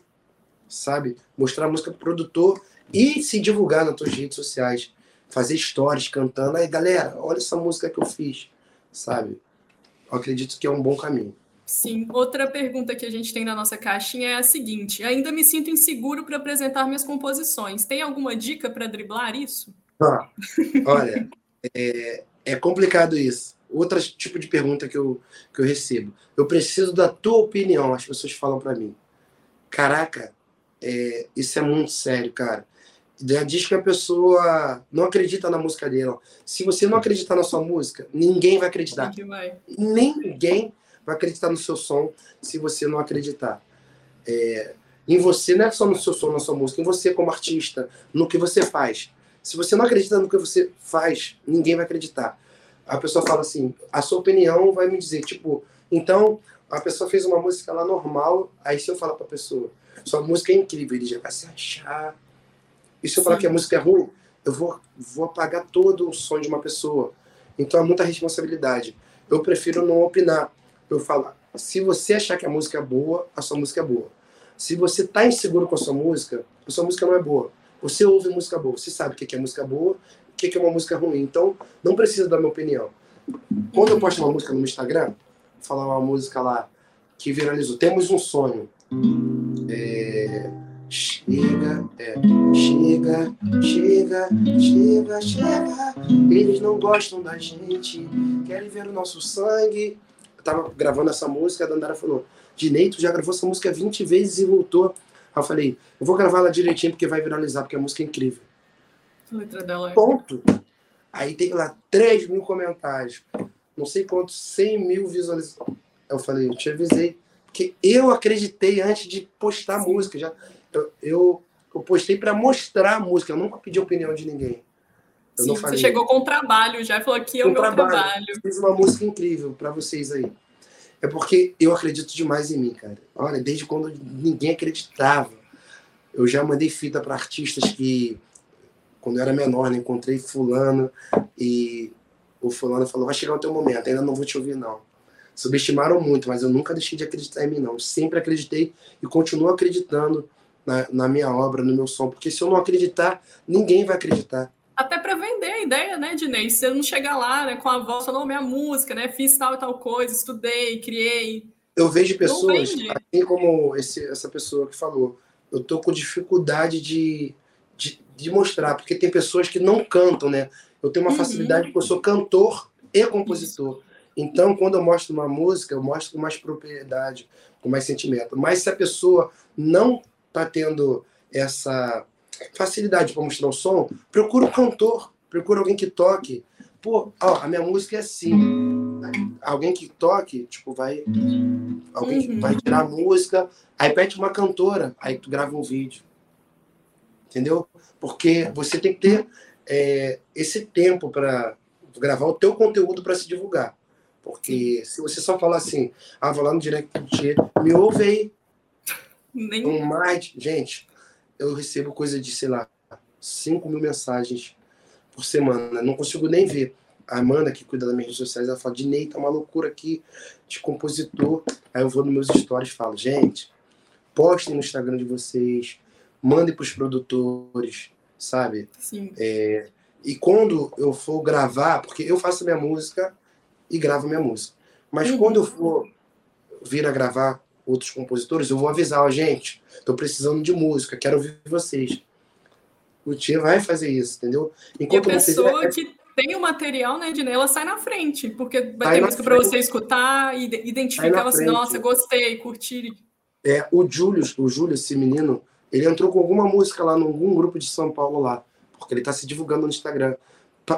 sabe? Mostrar a música pro produtor e se divulgar nas suas redes sociais. Fazer stories cantando. Aí, galera, olha essa música que eu fiz, sabe? Eu acredito que é um bom caminho. Sim. Outra pergunta que a gente tem na nossa caixinha é a seguinte: ainda me sinto inseguro para apresentar minhas composições. Tem alguma dica para driblar isso? Ah, olha, é, é complicado isso. Outro tipo de pergunta que eu, que eu recebo. Eu preciso da tua opinião, as pessoas falam para mim. Caraca, é, isso é muito sério, cara. Diz que a pessoa não acredita na música dela. Se você não acreditar na sua música, ninguém vai acreditar. Ninguém vai acreditar no seu som se você não acreditar. É, em você, não é só no seu som, na sua música, em você como artista, no que você faz. Se você não acredita no que você faz, ninguém vai acreditar. A pessoa fala assim, a sua opinião vai me dizer, tipo, então a pessoa fez uma música lá normal, aí se eu falar pra pessoa, sua música é incrível, ele já vai se achar. E se eu Sim. falar que a música é ruim, eu vou, vou apagar todo o som de uma pessoa. Então é muita responsabilidade. Eu prefiro não opinar eu falo, se você achar que a música é boa, a sua música é boa. Se você tá inseguro com a sua música, a sua música não é boa. Você ouve música boa, você sabe o que é música boa, o que é uma música ruim. Então, não precisa dar minha opinião. Quando eu posto uma música no Instagram, falar uma música lá que viralizou, temos um sonho. É... Chega, é, chega, chega, chega, chega. Eles não gostam da gente, querem ver o nosso sangue tava gravando essa música, a Dandara falou, Dinei, tu já gravou essa música 20 vezes e voltou. Aí eu falei, eu vou gravar ela direitinho porque vai viralizar, porque a música é incrível. A letra dela é... Ponto. Aí tem lá 3 mil comentários, não sei quantos, 100 mil visualizações. Eu falei, eu te avisei. Porque eu acreditei antes de postar a música. Já, eu, eu, eu postei para mostrar a música, eu nunca pedi opinião de ninguém. Eu Sim, você chegou com trabalho, já falou que é o meu trabalho. trabalho. Fiz uma música incrível para vocês aí. É porque eu acredito demais em mim, cara. Olha, desde quando ninguém acreditava. Eu já mandei fita para artistas que, quando eu era menor, né, encontrei fulano e o fulano falou, vai chegar o teu momento, ainda não vou te ouvir, não. Subestimaram muito, mas eu nunca deixei de acreditar em mim, não. sempre acreditei e continuo acreditando na, na minha obra, no meu som. Porque se eu não acreditar, ninguém vai acreditar até para vender a ideia, né, Dinei? Se eu não chegar lá né, com a voz, falando, minha música, né? Fiz tal e tal coisa, estudei, criei. Eu vejo pessoas, assim como esse, essa pessoa que falou, eu tô com dificuldade de, de, de, mostrar, porque tem pessoas que não cantam, né? Eu tenho uma uhum. facilidade porque eu sou cantor e compositor. Então, quando eu mostro uma música, eu mostro com mais propriedade, com mais sentimento. Mas se a pessoa não tá tendo essa facilidade para mostrar o som, procura um cantor, procura alguém que toque. Pô, ó, a minha música é assim. Alguém que toque, tipo, vai. Alguém que vai tirar a música, aí pede uma cantora, aí tu grava um vídeo. Entendeu? Porque você tem que ter é, esse tempo para gravar o teu conteúdo para se divulgar. Porque se você só falar assim, ah, vou lá no direct me ouve aí. Nem... Um mais, gente, eu recebo coisa de, sei lá, 5 mil mensagens por semana. Não consigo nem ver. A Amanda, que cuida das minhas redes sociais, ela fala: Dinei, tá uma loucura aqui de compositor. Aí eu vou nos meus stories e falo: gente, postem no Instagram de vocês, mandem para os produtores, sabe? Sim. É, e quando eu for gravar, porque eu faço minha música e gravo minha música, mas Uhum. quando eu for vir a gravar outros compositores, eu vou avisar, ó, gente, tô precisando de música, quero ouvir vocês. O Tia vai fazer isso, entendeu? E a Enquanto não fizer, pessoa que tem o material, né, Dinei, ela sai na frente, porque vai Sai ter música para você escutar e identificar assim, frente. nossa, gostei, curti. É, o Júlio, o Júlio, esse menino, ele entrou com alguma música lá em algum grupo de São Paulo lá, porque ele tá se divulgando no Instagram.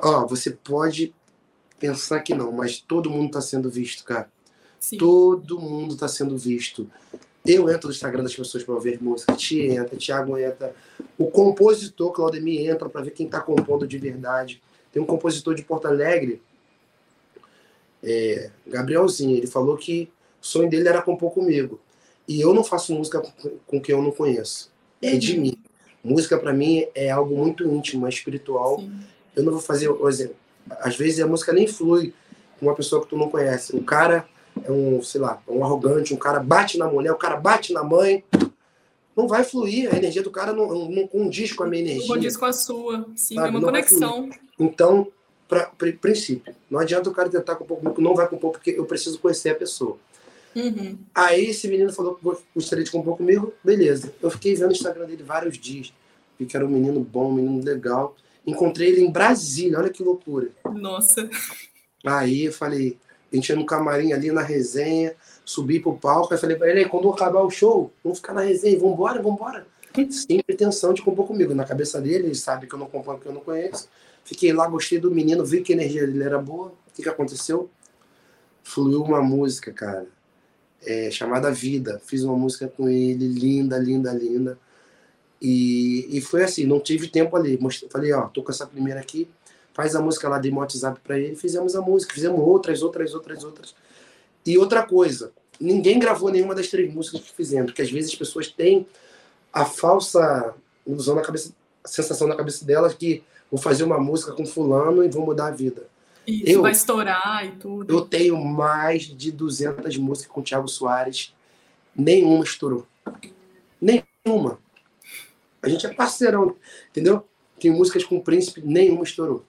Ó, você pode pensar que não, mas todo mundo tá sendo visto, cara. Sim. Todo mundo tá sendo visto. Eu entro no Instagram das pessoas para ver música, Ti entra, Thiago entra, o compositor Claudemir entra para ver quem tá compondo de verdade. Tem um compositor de Porto Alegre, é, Gabrielzinho, ele falou que o sonho dele era compor comigo. E eu não faço música com- quem eu não conheço. É de Uhum. mim. Música para mim é algo muito íntimo, é espiritual. Sim. Eu não vou fazer, por exemplo, às vezes a música nem flui com uma pessoa que tu não conhece. O cara é um, sei lá, um arrogante, um cara bate na mulher, o cara bate na mãe. Não vai fluir, a energia do cara não, não condiz com a minha Não energia. condiz com a sua. Sim, Sabe, é uma não conexão. Então, pra, pri- princípio, não adianta o cara tentar compor comigo, não vai compor porque eu preciso conhecer a pessoa. Uhum. Aí esse menino falou que gostaria de compor comigo, beleza. Eu fiquei vendo o Instagram dele vários dias, vi que era um menino bom, um menino legal. Encontrei ele em Brasília, olha que loucura. Nossa. Aí eu falei, a gente ia no camarim ali na resenha, subi pro palco, aí falei pra ele, "Ei, quando acabar o show, vamos ficar na resenha, vambora, vambora. Sem pretensão de compor comigo. Na cabeça dele, ele sabe que eu não compor porque eu não conheço. Fiquei lá, gostei do menino, vi que a energia dele era boa. O que, que aconteceu? Fluiu uma música, cara, é, chamada Vida. Fiz uma música com ele, linda, linda, linda. E, e foi assim, não tive tempo ali. Mostrei, falei, ó, tô com essa primeira aqui, faz a música lá, um WhatsApp pra ele, fizemos a música, fizemos outras, outras, outras, outras. E outra coisa, ninguém gravou nenhuma das três músicas que fizemos, porque às vezes as pessoas têm a falsa ilusão na cabeça, a sensação na cabeça delas que vou fazer uma música com fulano e vou mudar a vida. Isso Eu- vai estourar e tudo. Eu tenho mais de 200 músicas com o Thiago Soares, nenhuma estourou. Nenhuma. A gente é parceirão, entendeu? Tem músicas com o Príncipe, nenhuma estourou.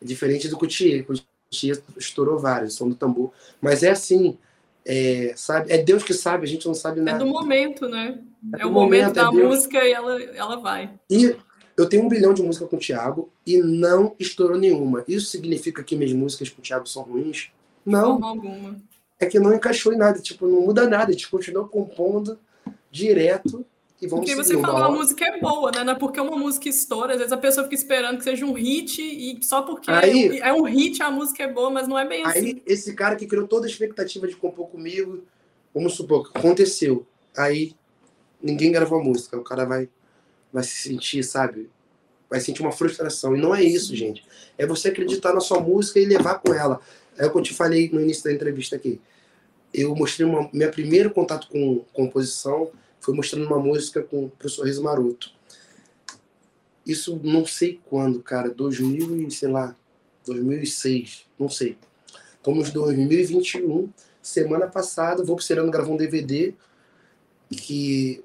É diferente do Coutier, o Coutier estourou várias, som do tambor. Mas é assim, é, sabe? É Deus que sabe, a gente não sabe É nada. do momento, né? É, do o momento, momento, é da Deus. música e ela, ela vai. E eu tenho um bilhão de música com o Thiago e não estourou nenhuma. Isso significa que minhas músicas com o Thiago são ruins? Não, forma alguma. é que não encaixou em nada, tipo, não muda nada, a gente continua compondo direto e vamos Porque você falou, a música é boa, né? Não é porque uma música estoura, às vezes a pessoa fica esperando que seja um hit e só porque Aí- é um hit a música é boa, mas não é bem assim. Aí, esse cara que criou toda a expectativa de compor comigo, vamos supor que aconteceu. Aí, ninguém gravou a música. O cara vai, vai se sentir, sabe? Vai sentir uma frustração. E não é isso, gente. É você acreditar na sua música e levar com ela. É o que eu te falei no início da entrevista aqui. Eu mostrei uma, meu primeiro contato com composição foi mostrando uma música com o Sorriso Maroto. Isso não sei quando, cara, 2000 e sei lá, 2006, não sei. Estamos em 2021. Semana passada, vou pro Sereno gravar um DVD que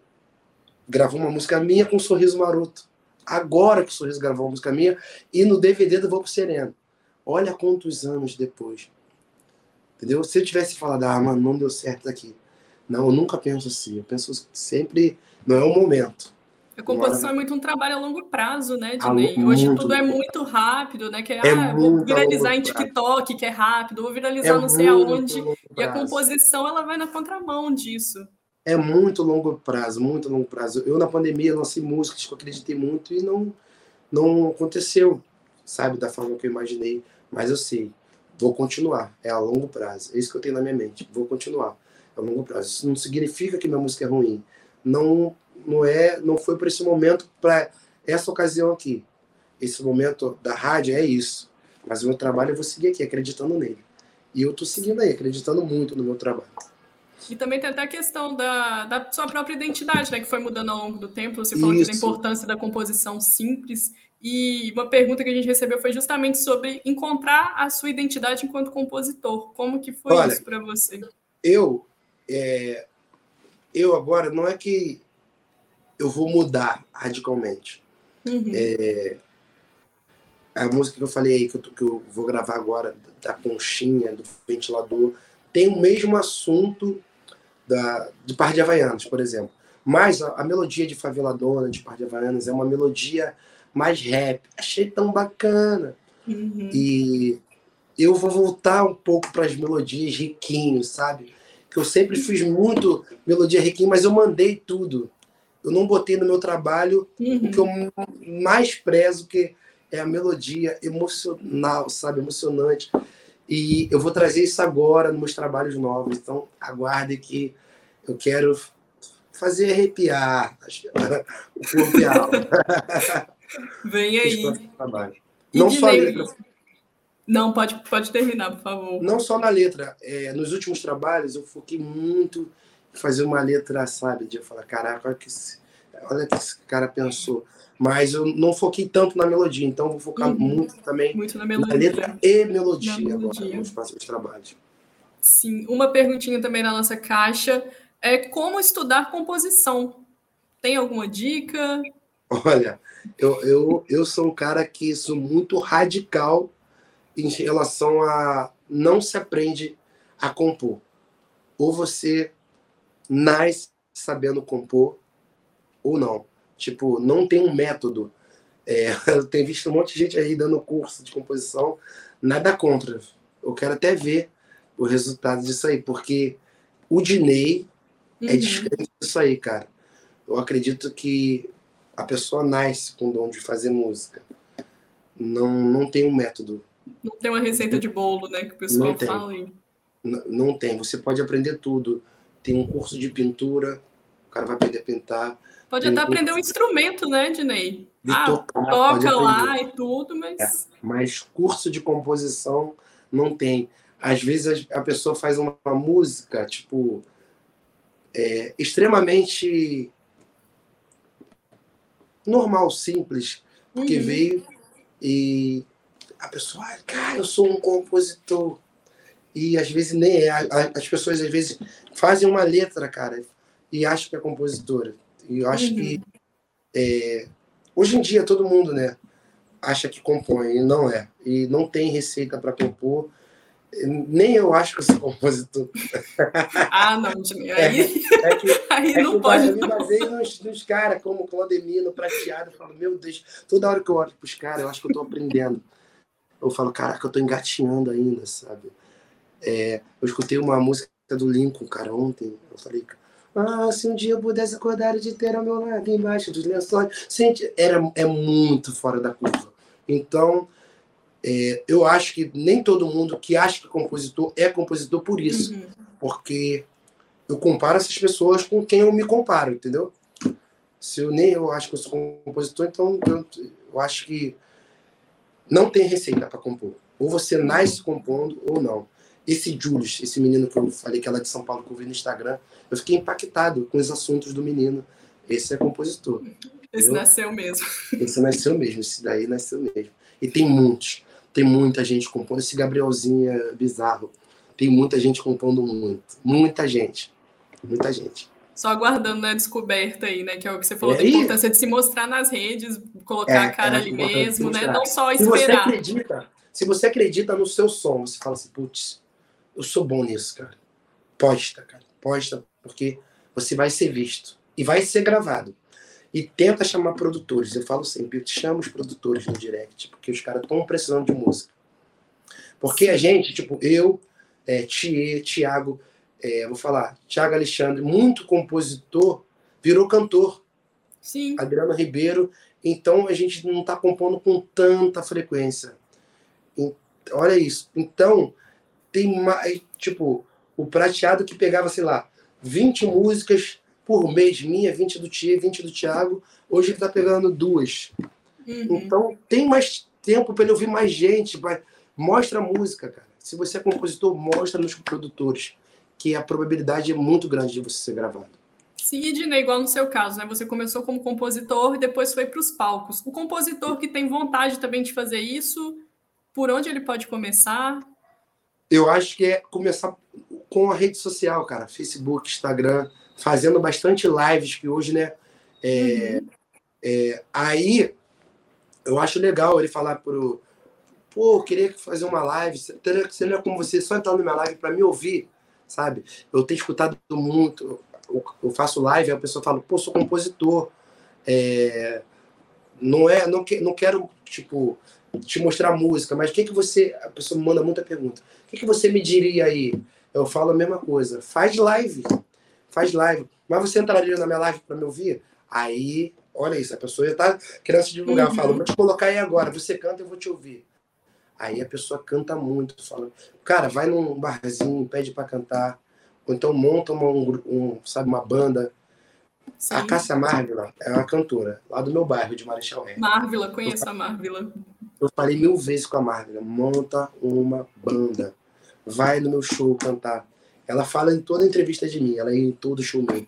gravou uma música minha com um sorriso maroto. Agora que o Sorriso gravou uma música minha e no DVD do Vou pro Sereno. Olha quantos anos depois. Entendeu? Se eu tivesse falado, ah, mano, não deu certo aqui. Não, eu nunca penso assim. Eu penso sempre, não é o momento. A composição é muito um trabalho a longo prazo, né, Dinei? Hoje tudo é muito rápido, né? Que é, É ah, vou viralizar em prazo. TikTok, que é rápido, vou É viralizar não sei aonde. E a composição, ela vai na contramão disso. É muito longo prazo, muito longo prazo. Eu, na pandemia, lancei músicas que eu acreditei muito e não, não aconteceu, sabe, da forma que eu imaginei. Mas eu sei, vou continuar. É a longo prazo. É isso que eu tenho na minha mente. Vou continuar. A longo prazo. Isso não significa que minha música é ruim. Não, não é, não foi por esse momento, para essa ocasião aqui. Esse momento da rádio é isso. Mas o meu trabalho eu vou seguir aqui, acreditando nele. E eu tô seguindo aí, acreditando muito no meu trabalho. E também tem até a questão da, da sua própria identidade, né? Que foi mudando ao longo do tempo. Você falou da importância da composição simples. E uma pergunta que a gente recebeu foi justamente sobre encontrar a sua identidade enquanto compositor. Como que foi Olha, isso para você? eu é, eu agora não é que eu vou mudar radicalmente. Uhum. É, a música que eu falei aí, que eu, que eu vou gravar agora, da conchinha, do ventilador, tem o mesmo assunto da, de Par de Havaianas, por exemplo. Mas a, a melodia de Faveladona, de Par de Havaianas, é uma melodia mais rap. Achei tão bacana. Uhum. E eu vou voltar um pouco para as melodias riquinho, sabe? Que eu sempre fiz muito melodia riquinho, mas eu mandei tudo. Eu não botei no meu trabalho Uhum. o que eu mais prezo, que é a melodia emocional, sabe? Emocionante. E eu vou trazer isso agora nos meus trabalhos novos. Então, aguarde que eu quero fazer arrepiar o corpo e a alma. Vem aí. E Não só a letra, Não, pode, pode terminar, por favor. não só na letra. É, nos últimos trabalhos, eu foquei muito em fazer uma letra, sabe? De eu falar, caraca, olha que esse, olha que esse cara pensou. Mas eu não foquei tanto na melodia, então vou focar Uhum. muito também Muito na na melodia. letra e melodia, Na melodia. agora, nos próximos trabalhos. Sim, uma perguntinha também na nossa caixa é como estudar composição. Tem alguma dica? Olha, eu, eu, eu sou um cara que sou muito radical em relação a não se aprende a compor. Ou você nasce sabendo compor, ou não. Tipo, não tem um método. É, eu tenho visto um monte de gente aí dando curso de composição, nada contra. Eu quero até ver o resultado disso aí, porque o Dinei é Uhum. descrente disso aí, cara. Eu acredito que a pessoa nasce com o dom de fazer música. Não, não tem um método. Não tem uma receita de bolo, né? Que o pessoal Não tem. fala aí. N- não tem. Você pode aprender tudo. Tem um curso de pintura, o cara vai aprender a pintar. Pode até um aprender um instrumento, né, Dinei? De Ah, tocar, toca lá e tudo, mas. Mas curso de composição não tem. Às vezes a a pessoa faz uma, uma música, tipo, é, extremamente normal, simples, porque Uhum. veio e a pessoa, "Ah, cara, eu sou um compositor. E às vezes nem é. As pessoas às vezes fazem uma letra, cara, e acham que é compositora. E eu acho Uhum. que é, hoje em dia todo mundo, né, acha que compõe e não é. E não tem receita para compor. Nem eu acho que eu sou compositor. Ah, não, Dinei. Aí, É que aí é não que eu pode. me baseio nos, nos caras como Claudemiro, Prateado. Eu falo, meu Deus, toda hora que eu olho pros caras, eu acho que eu tô aprendendo. Eu falo, caraca, eu tô engatinhando ainda, sabe? É, eu escutei uma música do Lincoln, cara, ontem. Eu falei, ah, se um dia eu pudesse acordar de ter ao meu lado, embaixo dos lençóis. Gente, era, é muito fora da curva. Então, é, eu acho que nem todo mundo que acha que é compositor é compositor por isso Uhum. porque eu comparo essas pessoas com quem eu me comparo, entendeu? Se eu nem eu acho que eu sou compositor, então eu, eu acho que não tem receita para compor. Ou você nasce compondo ou não. Esse Julius, esse menino que eu falei que ela é de São Paulo que eu vi no Instagram, eu fiquei impactado com os assuntos do menino. Esse é compositor. Esse Eu- nasceu mesmo. Esse nasceu mesmo, esse daí nasceu mesmo. E tem muitos. Tem muita gente compondo. Esse Gabrielzinho é bizarro. Tem muita gente compondo muito. Muita gente. Muita gente. Só aguardando a descoberta aí, né? Que é o que você falou É da importância de se mostrar nas redes, colocar É, a cara é ali mesmo, né? Não só Se você esperar. acredita, se você acredita no seu som, você fala assim, putz, eu sou bom nisso, cara. Posta, cara. Posta, porque você vai ser visto. E vai ser gravado. E tenta chamar produtores. Eu falo sempre, chama os produtores no direct, porque os caras estão precisando de música. Porque a gente, tipo, eu, é, Thier, Thiago, é, vou falar, Thiago Alexandre, muito compositor, virou cantor. Sim. Adriano Ribeiro. Então a gente não está compondo com tanta frequência. Olha isso. Então, tem mais. Tipo, o prateado que pegava, sei lá, 20 músicas por mês, minha, 20 do Tia, 20 do Thiago. Hoje ele está pegando duas. Uhum. Então tem mais tempo para ele ouvir mais gente. Vai... Mostra a música, cara. Se você é compositor, mostra nos produtores. Que a probabilidade é muito grande de você ser gravado. Sim, Dina, igual no seu caso, né? Você começou como compositor e depois foi para os palcos. O compositor que tem vontade também de fazer isso, por onde ele pode começar? Eu acho que é começar com a rede social, cara. Facebook, Instagram, fazendo bastante lives, que hoje, né? É, uhum. é, aí eu acho legal ele falar pro. Pô, eu queria fazer uma live. Seria como você só entrar na minha live para me ouvir, sabe? Eu tenho escutado muito. Eu faço live, a pessoa fala, pô, sou compositor. É, não é, não, que, não quero, tipo, te mostrar música, mas o que, que você. A pessoa me manda muita pergunta. O que, que você me diria aí? Eu falo a mesma coisa. Faz live. Faz live. Mas você entraria na minha live para me ouvir? Aí, olha isso, a pessoa já está querendo se divulgar. Uhum. Eu falo, vou te colocar aí agora. Você canta, eu vou te ouvir. Aí a pessoa canta muito. Fala, cara, vai num barzinho, pede para cantar. Ou então monta uma, um, um, sabe, uma banda Sim. A Cássia Marvila é uma cantora lá do meu bairro, de Marechal Hermes. Marvila, conheço a Marvila. Eu falei mil vezes com a Marvila, monta uma banda, vai no meu show cantar. Ela fala em toda entrevista de mim, ela ia em todo show meu.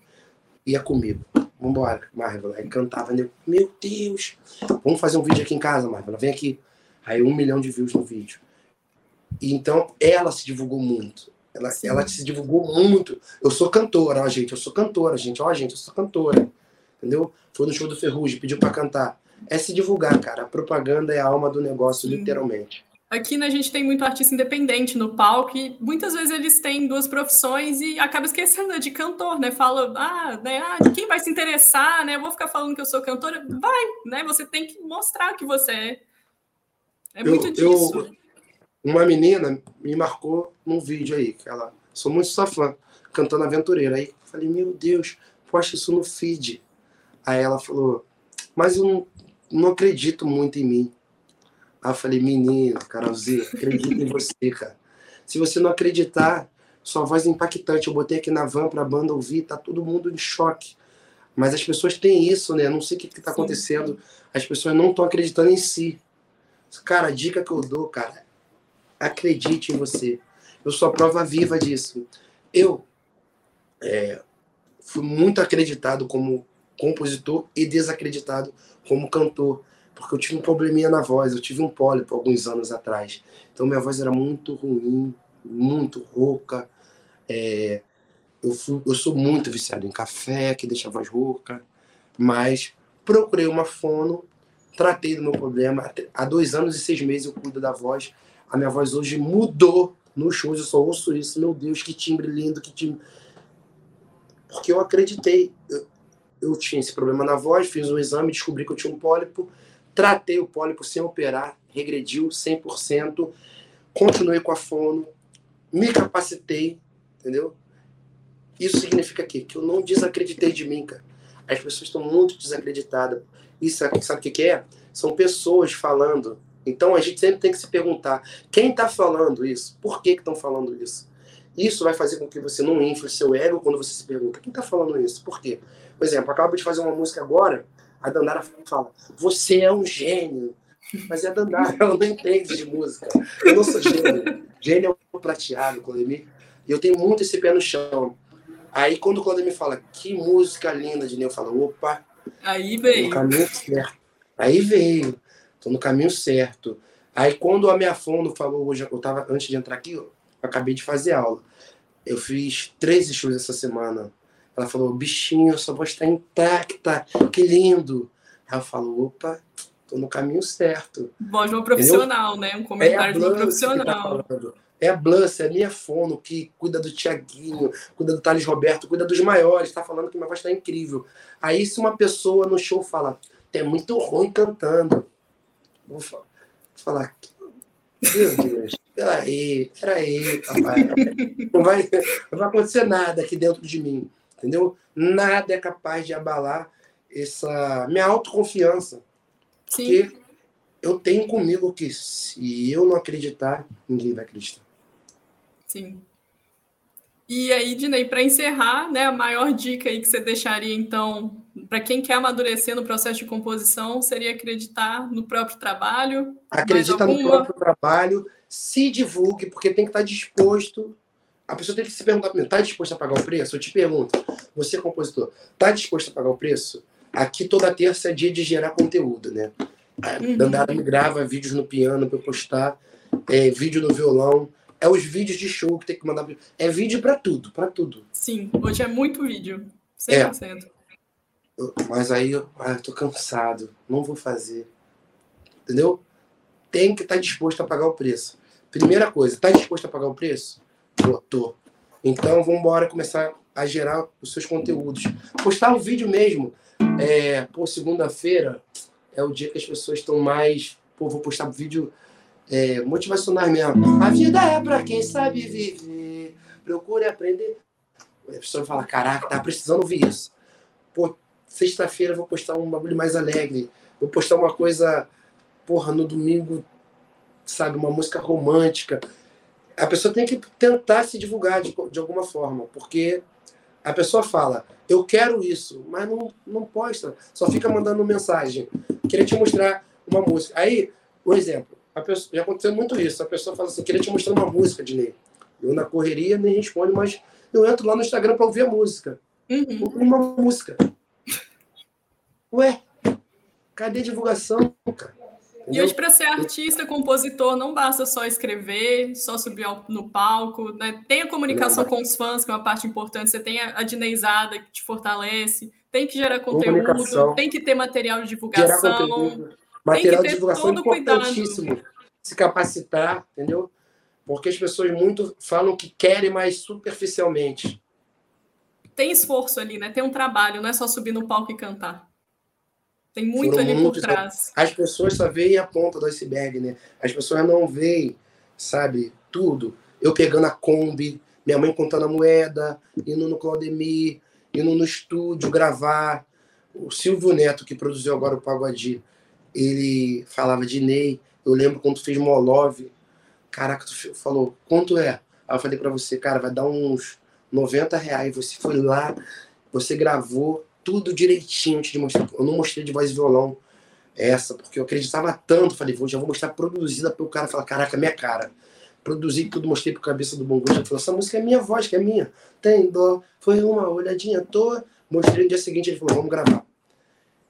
Ia comigo. Vambora, Marvila. Aí cantava, né? meu Deus, vamos fazer um vídeo aqui em casa, Marvila, vem aqui. Aí um milhão de views no vídeo. E então ela se divulgou muito. Ela, ela se divulgou muito. Eu sou cantora, ó, gente. Eu sou cantora, gente. Ó, gente, eu sou cantora. Entendeu? Foi no show do Ferrugem, pediu para cantar. É se divulgar, cara. A propaganda é a alma do negócio, Sim. literalmente. Aqui né, a gente tem muito artista independente no palco e muitas vezes eles têm duas profissões e acaba esquecendo de cantor, né? Fala, ah, né, ah, quem vai se interessar, né? Eu vou ficar falando que eu sou cantora. Vai, né? Você tem que mostrar que você é. É muito eu, disso. Eu, uma menina me marcou num vídeo aí, que ela, sou muito sua fã, cantando Aventureira. Aí falei, meu Deus, posta isso no feed. Aí ela falou, mas eu não, não acredito muito em mim. Aí eu falei, menino, Carolzinha, acredito em você, cara. Se você não acreditar, sua voz é impactante. Eu botei aqui na van pra banda ouvir, tá todo mundo em choque. Mas as pessoas têm isso, né? Não sei o que, que tá acontecendo. As pessoas não estão acreditando em si. Cara, a dica que eu dou, cara, acredite em você. Eu sou a prova viva disso. Eu é, fui muito acreditado como compositor e desacreditado como cantor, porque eu tive um probleminha na voz, eu tive um pólipo alguns anos atrás. Então minha voz era muito ruim, muito rouca. É, eu, fui, eu sou muito viciado em café, que deixa a voz rouca, mas procurei uma fono, tratei do meu problema. Há dois anos e seis meses eu cuido da voz a minha voz hoje mudou nos shows, eu só ouço isso. Meu Deus, que timbre lindo, que timbre. Porque eu acreditei. Eu, eu tinha esse problema na voz, fiz um exame, descobri que eu tinha um pólipo, tratei o pólipo sem operar, regrediu 100%, continuei com a fono, me capacitei, entendeu? Isso significa quê? que eu não desacreditei de mim, cara. As pessoas estão muito desacreditadas. Isso sabe o que, que é? São pessoas falando então a gente sempre tem que se perguntar: quem está falando isso? Por que estão falando isso? Isso vai fazer com que você não infle seu ego quando você se pergunta: quem está falando isso? Por quê? Por exemplo, acabo de fazer uma música agora, a Dandara fala: você é um gênio. Mas é a Dandara, ela não entende de música. Eu não sou gênio. Gênio é o prateado, Claudemir. E eu tenho muito esse pé no chão. Aí quando o Claudemir fala: que música linda, de eu falo: opa. Aí veio. Aí veio tô no caminho certo. Aí quando a minha fono falou hoje, eu tava antes de entrar aqui, eu acabei de fazer aula. Eu fiz 13 shows essa semana. Ela falou, bichinho, sua voz está intacta, que lindo. Aí eu falo, opa, tô no caminho certo. Voz de um profissional, Entendeu? né? Um comentário é de um tá profissional. Tá é a Blance, é a minha fono que cuida do Tiaguinho, cuida do Thales Roberto, cuida dos maiores, tá falando que minha voz tá incrível. Aí se uma pessoa no show fala, é muito ruim cantando. Vou falar. Meu Deus, peraí, peraí, papai. Não vai, não vai acontecer nada aqui dentro de mim, entendeu? Nada é capaz de abalar essa minha autoconfiança. Sim. Porque eu tenho comigo que se eu não acreditar, ninguém vai acreditar. Sim. E aí, Dinei, para encerrar, né, a maior dica aí que você deixaria, então, para quem quer amadurecer no processo de composição, seria acreditar no próprio trabalho? Acredita alguma... no próprio trabalho, se divulgue, porque tem que estar disposto. A pessoa tem que se perguntar primeiro: está disposto a pagar o preço? Eu te pergunto, você, compositor, está disposto a pagar o preço? Aqui toda terça é dia de gerar conteúdo, né? A uhum. Dandara me grava vídeos no piano para eu postar, é, vídeo no violão é os vídeos de show que tem que mandar. É vídeo para tudo, para tudo. Sim, hoje é muito vídeo. 100%. É. Mas aí eu ah, tô cansado, não vou fazer. Entendeu? Tem que estar tá disposto a pagar o preço. Primeira coisa, tá disposto a pagar o preço? Tô, tô. Então vamos embora começar a gerar os seus conteúdos. Postar o um vídeo mesmo. É, pô, segunda-feira é o dia que as pessoas estão mais. Pô, vou postar vídeo é, motivacional mesmo. A vida é para quem sabe viver. Procure aprender. A pessoa fala: caraca, tá precisando ouvir isso. Pô, sexta-feira vou postar um bagulho mais alegre. Vou postar uma coisa, porra, no domingo, sabe, uma música romântica. A pessoa tem que tentar se divulgar de, de alguma forma, porque a pessoa fala, eu quero isso, mas não, não posta, só fica mandando mensagem. Queria te mostrar uma música. Aí, um exemplo, a pessoa, já aconteceu muito isso. A pessoa fala assim, queria te mostrar uma música, Dinei. Eu na correria nem respondo, mas eu entro lá no Instagram para ouvir a música. Uhum. Uma música. Ué, cadê a divulgação, cara? E hoje, para ser artista, compositor, não basta só escrever, só subir no palco, né? Tem a comunicação com os fãs, que é uma parte importante. Você tem a dinheizada que te fortalece, tem que gerar conteúdo, tem que ter material de divulgação. Material de divulgação é importantíssimo. Cuidado. Se capacitar, entendeu? Porque as pessoas muito falam que querem, mas superficialmente. Tem esforço ali, né? Tem um trabalho, não é só subir no palco e cantar. Tem muito Foram ali muitos, por trás. As pessoas só veem a ponta do iceberg, né? As pessoas não veem, sabe, tudo. Eu pegando a Kombi, minha mãe contando a moeda, indo no Claudemir, indo no estúdio gravar. O Silvio Neto, que produziu agora o Pagodi, ele falava de Ney. Eu lembro quando tu fez Molov. Caraca, tu falou, quanto é? Aí eu falei para você, cara, vai dar uns 90 reais. Você foi lá, você gravou, tudo direitinho antes de mostrar. Eu não mostrei de voz e violão essa, porque eu acreditava tanto. Falei, vou, já vou mostrar produzida para o cara falar, caraca, minha cara. Produzi tudo, mostrei pro cabeça do bom gosto. Falou, essa música é minha voz, que é minha. Tem dó, foi uma olhadinha toda. Mostrei no dia seguinte, ele falou, vamos gravar.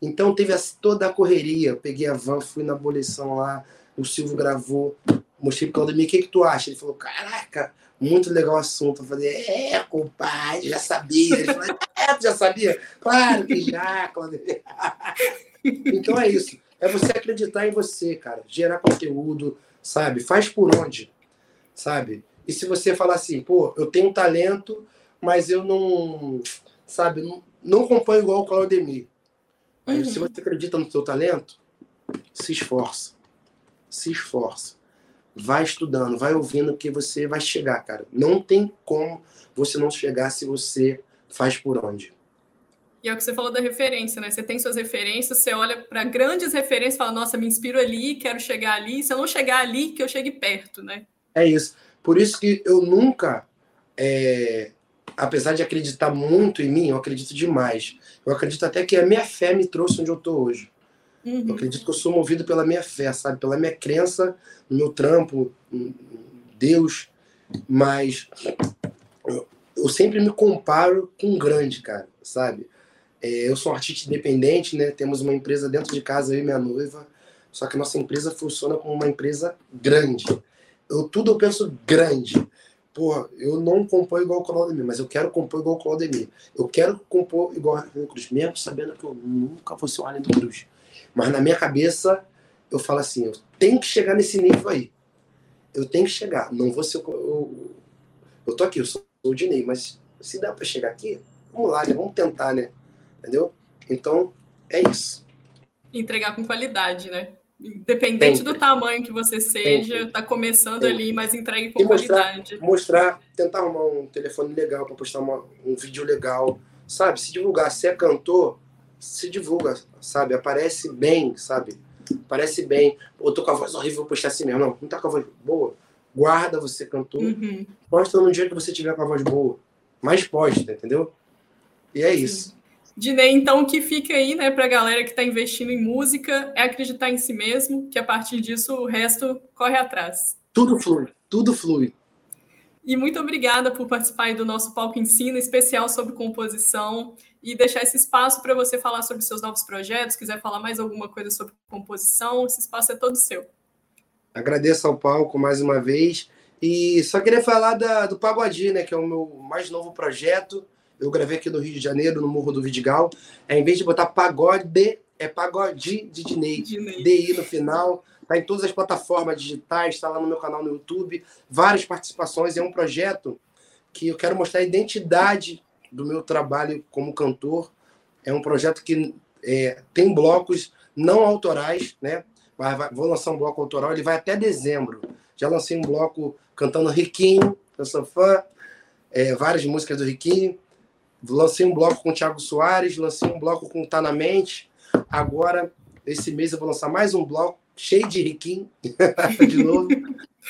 Então teve toda a correria. Peguei a van, fui na abolição lá, o Silvio gravou, mostrei pro Claudemir, o que, que tu acha? Ele falou, caraca, muito legal o assunto. Eu falei, é, compadre, já sabia. Ele falou, é, tu já sabia? Claro que já, Claudemir. então é isso. É você acreditar em você, cara. Gerar conteúdo, sabe? Faz por onde, sabe? E se você falar assim, pô, eu tenho talento, mas eu não, sabe, não, não compõe igual o Claudemir. Uhum. Se você acredita no seu talento, se esforça. Se esforça vai estudando, vai ouvindo que você vai chegar, cara. Não tem como você não chegar se você faz por onde. E é o que você falou da referência, né? Você tem suas referências, você olha para grandes referências e fala, nossa, me inspiro ali, quero chegar ali. Se eu não chegar ali, que eu chegue perto, né? É isso. Por isso que eu nunca, é... apesar de acreditar muito em mim, eu acredito demais. Eu acredito até que a minha fé me trouxe onde eu tô hoje. Uhum. Eu acredito que eu sou movido pela minha fé, sabe? Pela minha crença no meu trampo, em Deus. Mas eu sempre me comparo com um grande, cara, sabe? É, eu sou um artista independente, né? Temos uma empresa dentro de casa, eu e minha noiva. Só que nossa empresa funciona como uma empresa grande. Eu tudo eu penso grande. Porra, eu não compor igual o Claudemir, mas eu quero compor igual o Claudemir. Eu quero compor igual o Arlindo Cruz, mesmo sabendo que eu nunca vou ser o Arlindo Cruz. Mas na minha cabeça, eu falo assim, eu tenho que chegar nesse nível aí. Eu tenho que chegar. Não vou ser. Eu, eu tô aqui, eu sou o Dinei, mas se dá para chegar aqui, vamos lá, né? Vamos tentar, né? Entendeu? Então, é isso. Entregar com qualidade, né? Independente do tamanho que você seja, está começando ali, mas entregue com mostrar, qualidade. Mostrar, tentar arrumar um telefone legal para postar uma, um vídeo legal, sabe? Se divulgar. Se é cantor, se divulga, sabe? Aparece bem, sabe? Parece bem. Eu tô com a voz horrível, vou postar assim mesmo. Não, não tá com a voz boa. Guarda você cantor. Uhum. Posta no dia que você tiver com a voz boa. Mas posta, entendeu? E é isso. Dinei, então, o que fica aí, né, pra galera que está investindo em música é acreditar em si mesmo, que a partir disso o resto corre atrás. Tudo flui, tudo flui. E muito obrigada por participar do nosso Palco Ensino, especial sobre composição, e deixar esse espaço para você falar sobre seus novos projetos, quiser falar mais alguma coisa sobre composição, esse espaço é todo seu. Agradeço ao palco mais uma vez. E só queria falar da, do Pagodi, né, que é o meu mais novo projeto. Eu gravei aqui no Rio de Janeiro, no Morro do Vidigal. É, em vez de botar pagode, é pagode de Dinei. DI no final. Tá em todas as plataformas digitais, está lá no meu canal no YouTube. Várias participações. É um projeto que eu quero mostrar a identidade do meu trabalho como cantor. É um projeto que é, tem blocos não autorais, né? vou lançar um bloco autoral, ele vai até dezembro. Já lancei um bloco cantando Riquinho, eu sou fã, é, várias músicas do Riquinho. Lancei um bloco com o Thiago Soares, lancei um bloco com o Tá na Mente. Agora, esse mês, eu vou lançar mais um bloco cheio de Riquinho, de novo.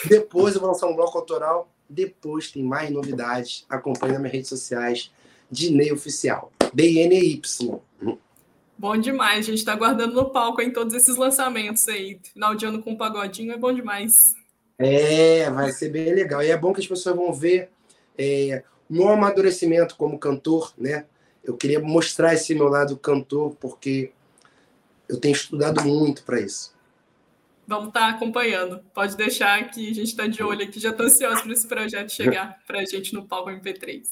Depois eu vou lançar um bloco autoral. Depois tem mais novidades. Acompanhe nas minhas redes sociais. Dinei Oficial. DNY. Bom demais, a gente está aguardando no palco em todos esses lançamentos aí. Final de ano com um pagodinho é bom demais. É, vai ser bem legal. E é bom que as pessoas vão ver é, meu amadurecimento como cantor, né? Eu queria mostrar esse meu lado cantor, porque eu tenho estudado muito para isso. Vamos estar tá acompanhando. Pode deixar que a gente está de olho aqui. Já estou ansioso para esse projeto chegar para a gente no palco MP3.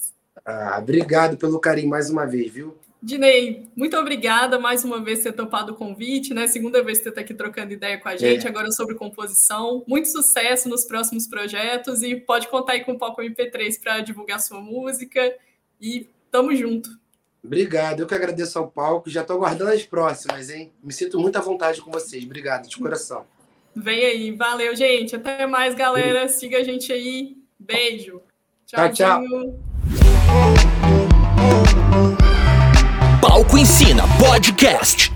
Ah, obrigado pelo carinho mais uma vez, viu? Dinei, muito obrigada mais uma vez por ter topado o convite, né? Segunda vez que você está aqui trocando ideia com a gente, é. agora sobre composição. Muito sucesso nos próximos projetos e pode contar aí com o Palco MP3 para divulgar sua música. E tamo junto. Obrigado, eu que agradeço ao palco. Já estou aguardando as próximas, hein? Me sinto muito à vontade com vocês. Obrigado, de coração. Vem aí, valeu, gente. Até mais, galera. Siga a gente aí. Beijo. Tchau, tchau. Palco Ensina Podcast.